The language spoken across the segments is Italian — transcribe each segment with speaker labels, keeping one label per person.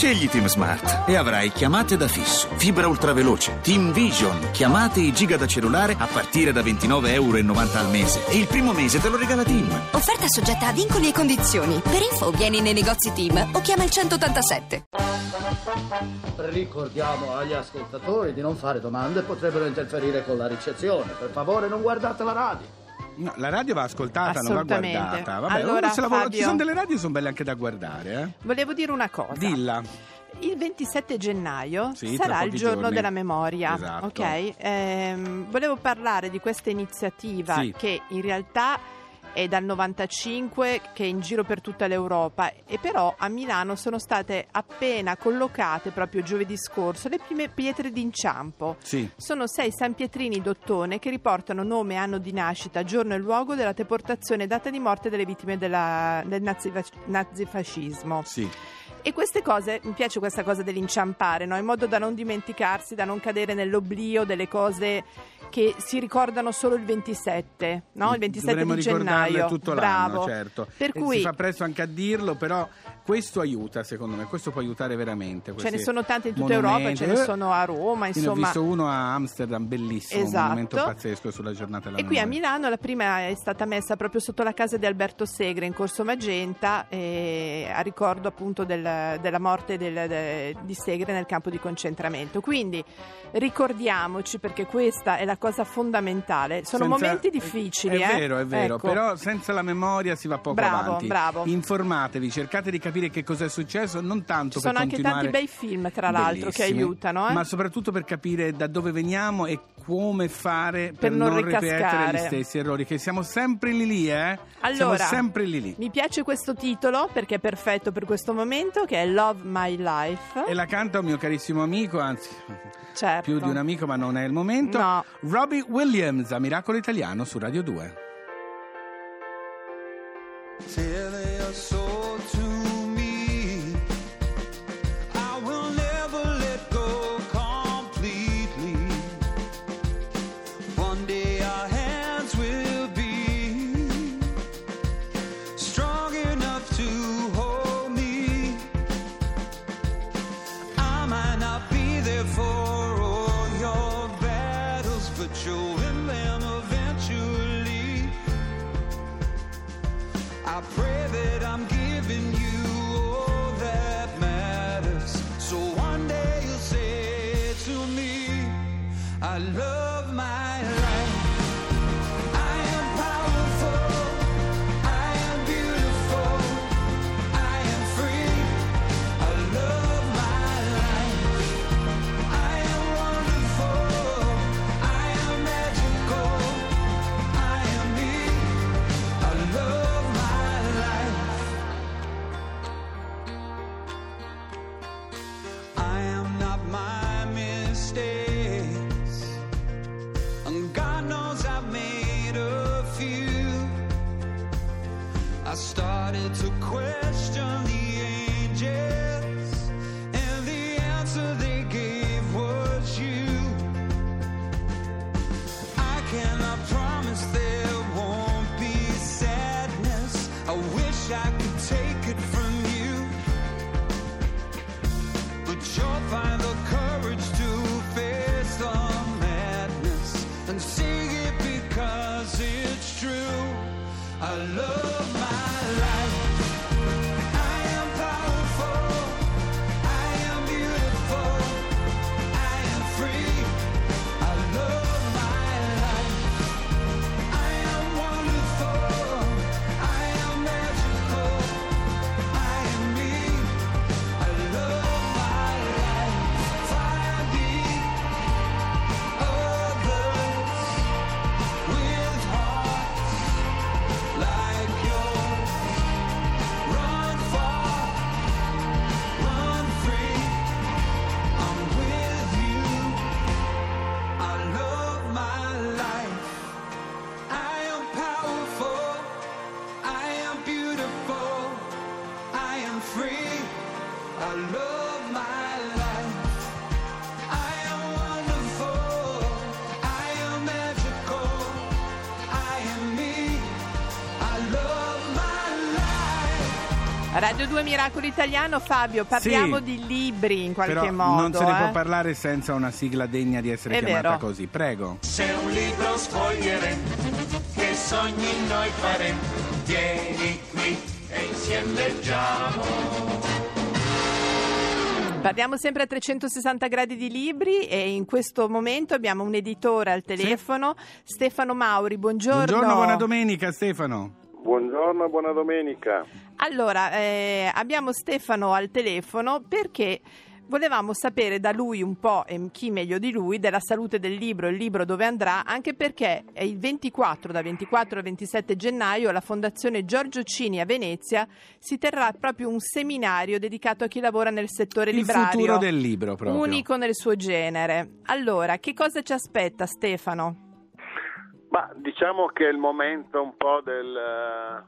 Speaker 1: Scegli Team Smart e avrai chiamate da fisso, fibra ultraveloce, Team Vision, chiamate e giga da cellulare a partire da 29,90 euro al mese. E il primo mese te lo regala Team.
Speaker 2: Offerta soggetta a vincoli e condizioni. Per info vieni nei negozi Team o chiama il 187.
Speaker 3: Ricordiamo agli ascoltatori di non fare domande, potrebbero interferire con la ricezione. Per favore non guardate la radio.
Speaker 4: No, la radio va ascoltata, non va guardata. Vabbè,
Speaker 5: Allora, Fabio-
Speaker 4: ci sono delle radio che sono belle anche da guardare, eh?
Speaker 5: Volevo dire una cosa.
Speaker 4: Dilla.
Speaker 5: Il 27 gennaio
Speaker 4: Sì,
Speaker 5: sarà il giorno
Speaker 4: giorni.
Speaker 5: della memoria,
Speaker 4: Esatto.
Speaker 5: ok? Ehm, volevo parlare di questa iniziativa
Speaker 4: Sì.
Speaker 5: che in realtà è dal 95 che è in giro per tutta l'Europa e però a Milano sono state appena collocate proprio giovedì scorso le prime pietre d'inciampo.
Speaker 4: Sì.
Speaker 5: Sono sei San Pietrini d'Ottone che riportano nome, anno di nascita, giorno e luogo della deportazione e data di morte delle vittime della- del nazifa- nazifascismo.
Speaker 4: Sì.
Speaker 5: E queste cose, mi piace questa cosa dell'inciampare, no? in modo da non dimenticarsi, da non cadere nell'oblio delle cose che si ricordano solo il 27, no? il 27
Speaker 4: Dovremmo
Speaker 5: di gennaio.
Speaker 4: tutto
Speaker 5: Bravo.
Speaker 4: l'anno, certo.
Speaker 5: Per
Speaker 4: E
Speaker 5: cui
Speaker 4: Si fa presto anche a dirlo, però questo aiuta, secondo me, questo può aiutare veramente.
Speaker 5: ce ne sono tante in tutta
Speaker 4: monumenti.
Speaker 5: Europa, ce ne
Speaker 4: Eh,
Speaker 5: sono a Roma,
Speaker 4: io Ne ho
Speaker 5: insomma.
Speaker 4: visto uno a Amsterdam, bellissimo,
Speaker 5: Esatto.
Speaker 4: un monumento pazzesco sulla giornata della
Speaker 5: E qui a. Milano la prima è stata messa proprio sotto la casa di Alberto Segre in Corso Magenta eh, a ricordo appunto del- della morte del- de- di Segre nel campo di concentramento. Quindi ricordiamoci perché questa è la cosa fondamentale. Sono
Speaker 4: Senza-
Speaker 5: momenti difficili,
Speaker 4: È
Speaker 5: eh?
Speaker 4: vero, è vero,
Speaker 5: Ecco.
Speaker 4: però senza la memoria si va poco
Speaker 5: Bravo,
Speaker 4: avanti.
Speaker 5: bravo.
Speaker 4: Informatevi, cercate di capire che cosa è successo, non tanto
Speaker 5: Ci
Speaker 4: per
Speaker 5: sono anche tanti bei film, tra l'altro, che aiutano. eh?
Speaker 4: Ma soprattutto per capire da dove veniamo e come fare per,
Speaker 5: Per non
Speaker 4: ripetere
Speaker 5: ricascare.
Speaker 4: gli stessi errori, che siamo sempre lì lì, eh? siamo
Speaker 5: Allora,
Speaker 4: sempre lì lì.
Speaker 5: mi piace questo titolo perché è perfetto per questo momento, che è Love My Life.
Speaker 4: E la canta un mio carissimo amico, anzi
Speaker 5: Certo.
Speaker 4: più di un amico ma non è il momento,
Speaker 5: No.
Speaker 4: Robbie Williams a Miracolo Italiano su Radio 2.
Speaker 6: Tell question the angels, and the answer they
Speaker 5: Radio 2 Miracolo Italiano, Fabio, parliamo
Speaker 4: Sì.
Speaker 5: di libri in qualche
Speaker 4: Però
Speaker 5: modo.
Speaker 4: non se ne
Speaker 5: eh.
Speaker 4: può parlare senza una sigla degna di essere
Speaker 5: È
Speaker 4: chiamata
Speaker 5: vero.
Speaker 4: così. Prego.
Speaker 6: Se un libro sfoglieremo, che sogni noi faremo, vieni qui e insieme leggiamo.
Speaker 5: Parliamo sempre a 360 gradi di libri e in questo momento abbiamo un editore al telefono, Stefano Mauri. Buongiorno.
Speaker 4: Buongiorno, buona domenica Stefano.
Speaker 7: Buongiorno e buona domenica.
Speaker 5: Allora, eh, abbiamo Stefano al telefono perché volevamo sapere da lui un po', e chi meglio di lui, della salute del libro, il libro dove andrà, anche perché è il 24, da 24 al 27 gennaio, alla Fondazione Giorgio Cini a Venezia si terrà proprio un seminario dedicato a chi lavora nel settore
Speaker 4: Il
Speaker 5: librario.
Speaker 4: futuro del libro proprio.
Speaker 5: Unico nel suo genere. Allora, che cosa ci aspetta Stefano?
Speaker 7: Ma diciamo che è il momento un po' del,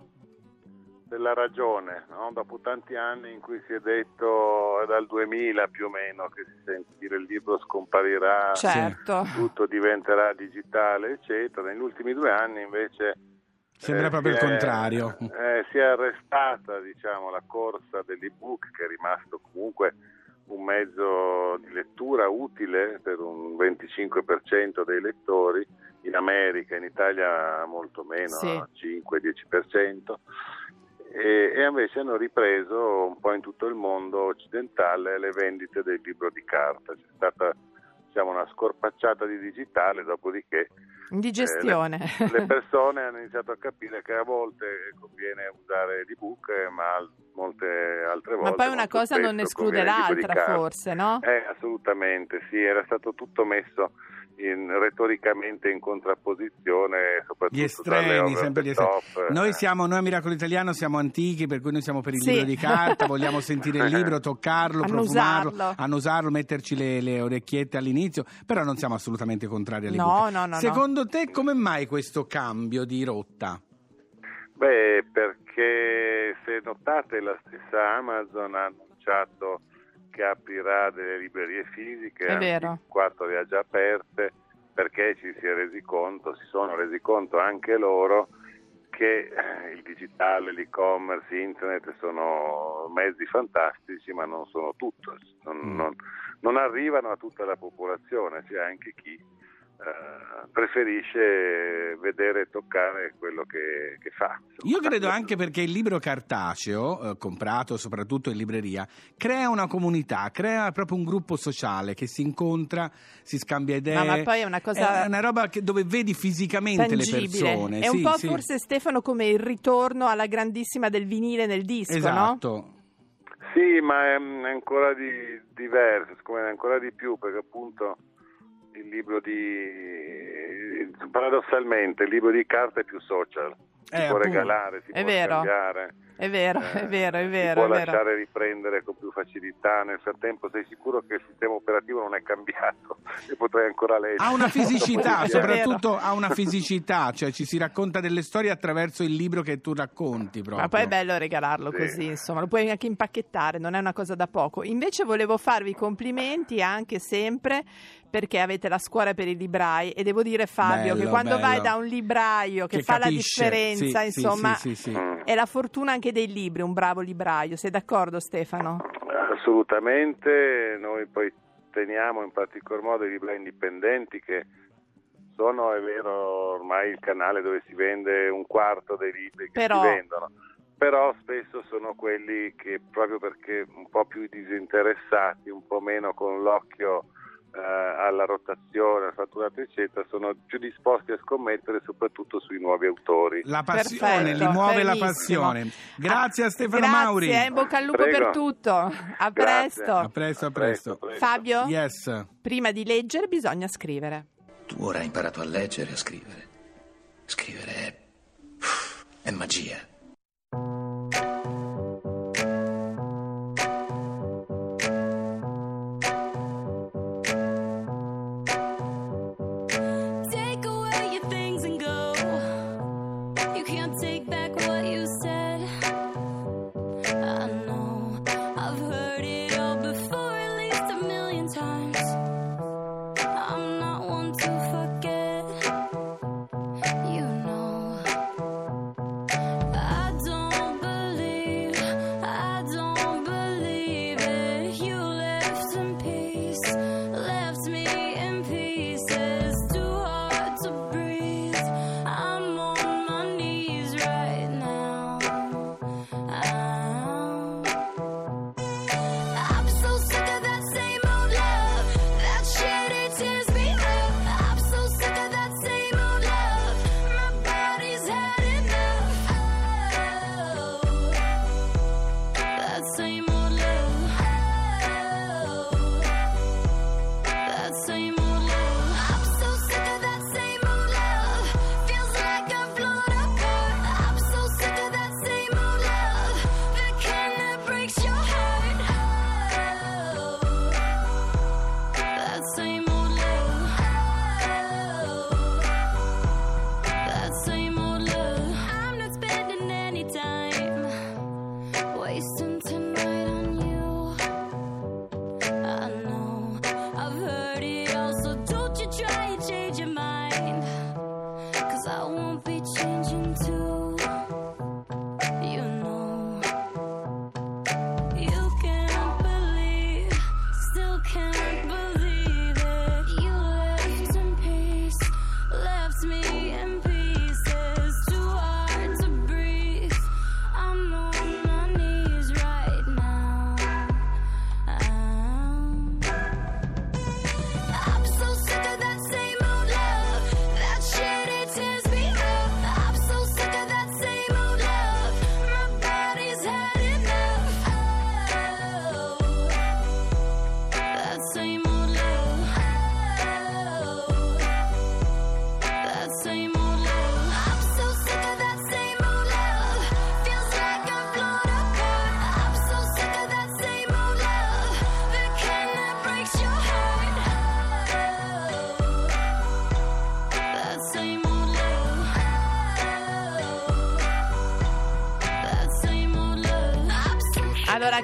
Speaker 7: della ragione, no? dopo tanti anni in cui si è detto è dal 2000 più o meno che si sente dire il libro scomparirà,
Speaker 5: Certo.
Speaker 7: tutto diventerà digitale, eccetera. Negli ultimi due anni invece
Speaker 4: Sembra
Speaker 7: eh,
Speaker 4: proprio il
Speaker 7: si è-
Speaker 4: contrario.
Speaker 7: eh, si è arrestata diciamo, la corsa dell'ebook che è rimasto comunque un mezzo di lettura utile per un 25% dei lettori, in America, in Italia molto meno,
Speaker 5: Sì.
Speaker 7: 5-10%, e, e invece hanno ripreso un po' in tutto il mondo occidentale le vendite del libro di carta. C'è stata diciamo, una scorpacciata di digitale, dopodiché
Speaker 5: Indigestione.
Speaker 7: eh, le, le persone hanno iniziato a capire che a volte conviene usare l'ebook, ma molte altre volte.
Speaker 5: Ma poi una cosa non esclude l'altra, forse, no?
Speaker 7: Eh, assolutamente, sì, era stato tutto messo in- retoricamente in contrapposizione, soprattutto
Speaker 4: Gli estremi, sempre gli estremi.
Speaker 7: top, eh.
Speaker 4: Noi siamo, noi a Miracolo Italiano siamo antichi, per cui noi siamo per il
Speaker 5: Sì.
Speaker 4: libro di carta, vogliamo sentire il libro, toccarlo, profumarlo,
Speaker 5: Annusarlo.
Speaker 4: metterci le, le orecchiette all'inizio, però non siamo assolutamente contrari all'ebook.
Speaker 5: No, no, no, no.
Speaker 4: Secondo te come mai questo cambio di rotta?
Speaker 7: Beh, perché se notate la stessa Amazon ha annunciato che aprirà delle librerie fisiche,
Speaker 5: È
Speaker 7: anzi,
Speaker 5: vero.
Speaker 7: quattro le ha già aperte, perché ci si è resi conto, si sono resi conto anche loro che il digitale, l'e-commerce, internet sono mezzi fantastici, ma non sono tutto, non,
Speaker 4: Mm.
Speaker 7: non- non arrivano a tutta la popolazione, c'è anche chi preferisce vedere e toccare quello che, che fa.
Speaker 4: Io credo anche perché il libro cartaceo, eh, comprato soprattutto in libreria, crea una comunità, crea proprio un gruppo sociale che si incontra, si scambia idee.
Speaker 5: No, ma poi è una cosa
Speaker 4: È una roba che- dove vedi fisicamente le
Speaker 5: tangibile.
Speaker 4: persone.
Speaker 5: È un
Speaker 4: sì,
Speaker 5: po'
Speaker 4: sì.
Speaker 5: forse Stefano come il ritorno alla grandissima del vinile nel disco, no?
Speaker 4: Esatto.
Speaker 7: Sì, ma è, è ancora di, diverso, siccome è ancora di più, perché appunto il libro di... paradossalmente il libro di carta è più social, si
Speaker 4: Eh,
Speaker 7: può
Speaker 4: appunto.
Speaker 7: regalare, si
Speaker 5: È
Speaker 7: può
Speaker 5: vero.
Speaker 7: scambiare.
Speaker 5: È vero,
Speaker 7: eh,
Speaker 5: è vero, è
Speaker 7: si
Speaker 5: vero,
Speaker 7: può
Speaker 5: è vero.
Speaker 7: lasciare riprendere con più facilità. Nel frattempo sei sicuro che il sistema operativo non è cambiato e potrai ancora leggere.
Speaker 4: Ha una fisicità, soprattutto ha una fisicità, cioè ci si racconta delle storie attraverso il libro che tu racconti proprio.
Speaker 5: Ma poi è bello regalarlo
Speaker 7: Sì.
Speaker 5: così, insomma, lo puoi anche impacchettare, non è una cosa da poco. Invece volevo farvi complimenti anche sempre perché avete la scuola per i librai e devo dire Fabio che
Speaker 4: Bello,
Speaker 5: quando vai
Speaker 4: bello.
Speaker 5: da un libraio che,
Speaker 4: Che
Speaker 5: fa
Speaker 4: capisce,
Speaker 5: la differenza,
Speaker 4: sì,
Speaker 5: insomma,
Speaker 4: sì, sì, sì.
Speaker 5: È la fortuna anche dei libri, un bravo libraio. Sei d'accordo Stefano?
Speaker 7: Assolutamente, noi poi teniamo in particolar modo i libri indipendenti che sono, è vero, ormai il canale dove si vende un quarto dei libri che
Speaker 5: Però-
Speaker 7: si vendono, però spesso sono quelli che proprio perché un po' più disinteressati, un po' meno con l'occhio alla rotazione, al fatturato eccetera, sono più disposti a scommettere soprattutto sui nuovi autori.
Speaker 4: La passione,
Speaker 5: Perfetto,
Speaker 4: li muove la
Speaker 5: benissimo.
Speaker 4: passione. Grazie a Stefano
Speaker 5: Grazie,
Speaker 4: Mauri.
Speaker 5: eh, in bocca al lupo
Speaker 7: Prego.
Speaker 5: per tutto. A
Speaker 7: Grazie.
Speaker 5: presto.
Speaker 4: A presto, a presto.
Speaker 5: Fabio,
Speaker 4: Yes.
Speaker 5: prima di leggere bisogna scrivere.
Speaker 8: Tu ora hai imparato a leggere e a scrivere. Scrivere è. è magia.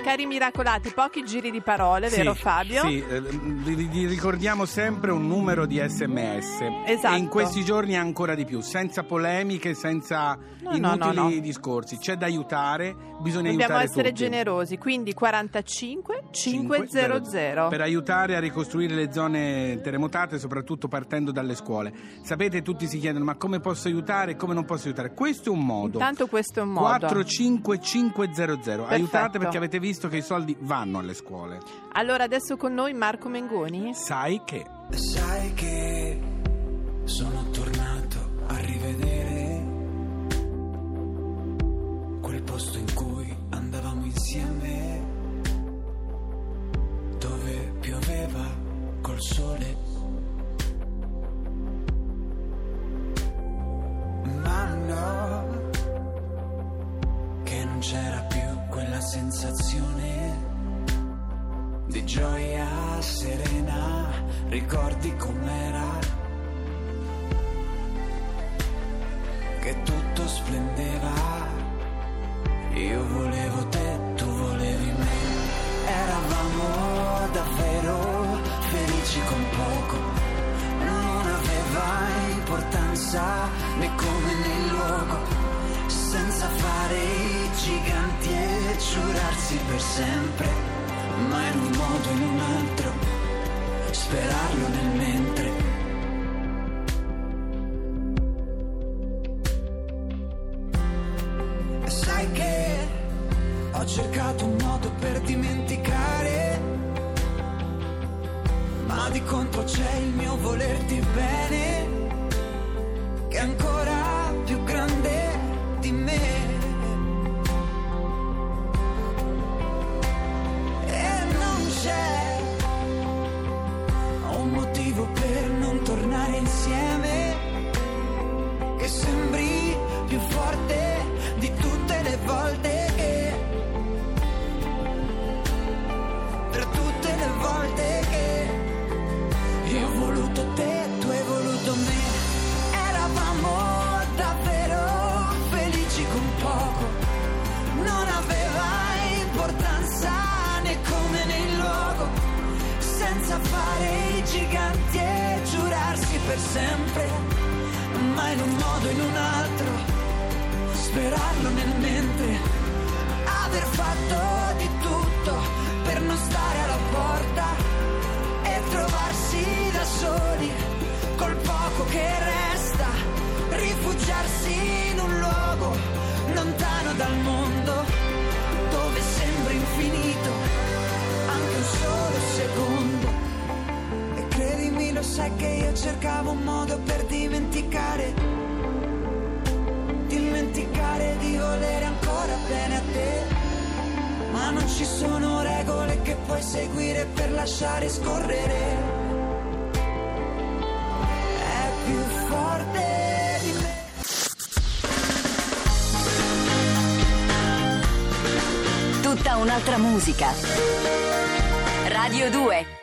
Speaker 5: Cari miracolati, pochi giri di parole, vero
Speaker 4: Sì,
Speaker 5: Fabio?
Speaker 4: Sì, eh, ricordiamo sempre un numero di sms.
Speaker 5: Esatto.
Speaker 4: E in questi giorni ancora di più, senza polemiche, senza
Speaker 5: No,
Speaker 4: inutili
Speaker 5: no, no.
Speaker 4: discorsi. C'è da aiutare, bisogna
Speaker 5: Dobbiamo
Speaker 4: aiutare
Speaker 5: essere
Speaker 4: tutti.
Speaker 5: generosi, quindi 45 500.
Speaker 4: per aiutare a ricostruire le zone terremotate, soprattutto partendo dalle scuole. Sapete, tutti si chiedono: ma come posso aiutare? Come non posso aiutare? Questo è un modo.
Speaker 5: Intanto questo è un modo.
Speaker 4: 45500. Aiutate
Speaker 5: Perfetto.
Speaker 4: perché avete visto che i soldi vanno alle scuole.
Speaker 5: Allora, adesso con noi Marco Mengoni.
Speaker 4: Sai che.
Speaker 9: Sai che sperarlo nel mentre. E sai che ho cercato un modo per dimenticare, ma di contro c'è il mio volerti bene, che ancora tornare insieme sempre, ma in un modo o in un altro, sperarlo nel mentre, aver fatto di tutto per non stare alla porta e trovarsi da soli col poco che resta, rifugiarsi in un luogo lontano dal mondo dove sembra infinito anche un solo secondo. Sai che io cercavo un modo per dimenticare, dimenticare di volere ancora bene a te. Ma non ci sono regole che puoi seguire per lasciare scorrere. È più forte.
Speaker 2: Tutta un'altra musica. Radio 2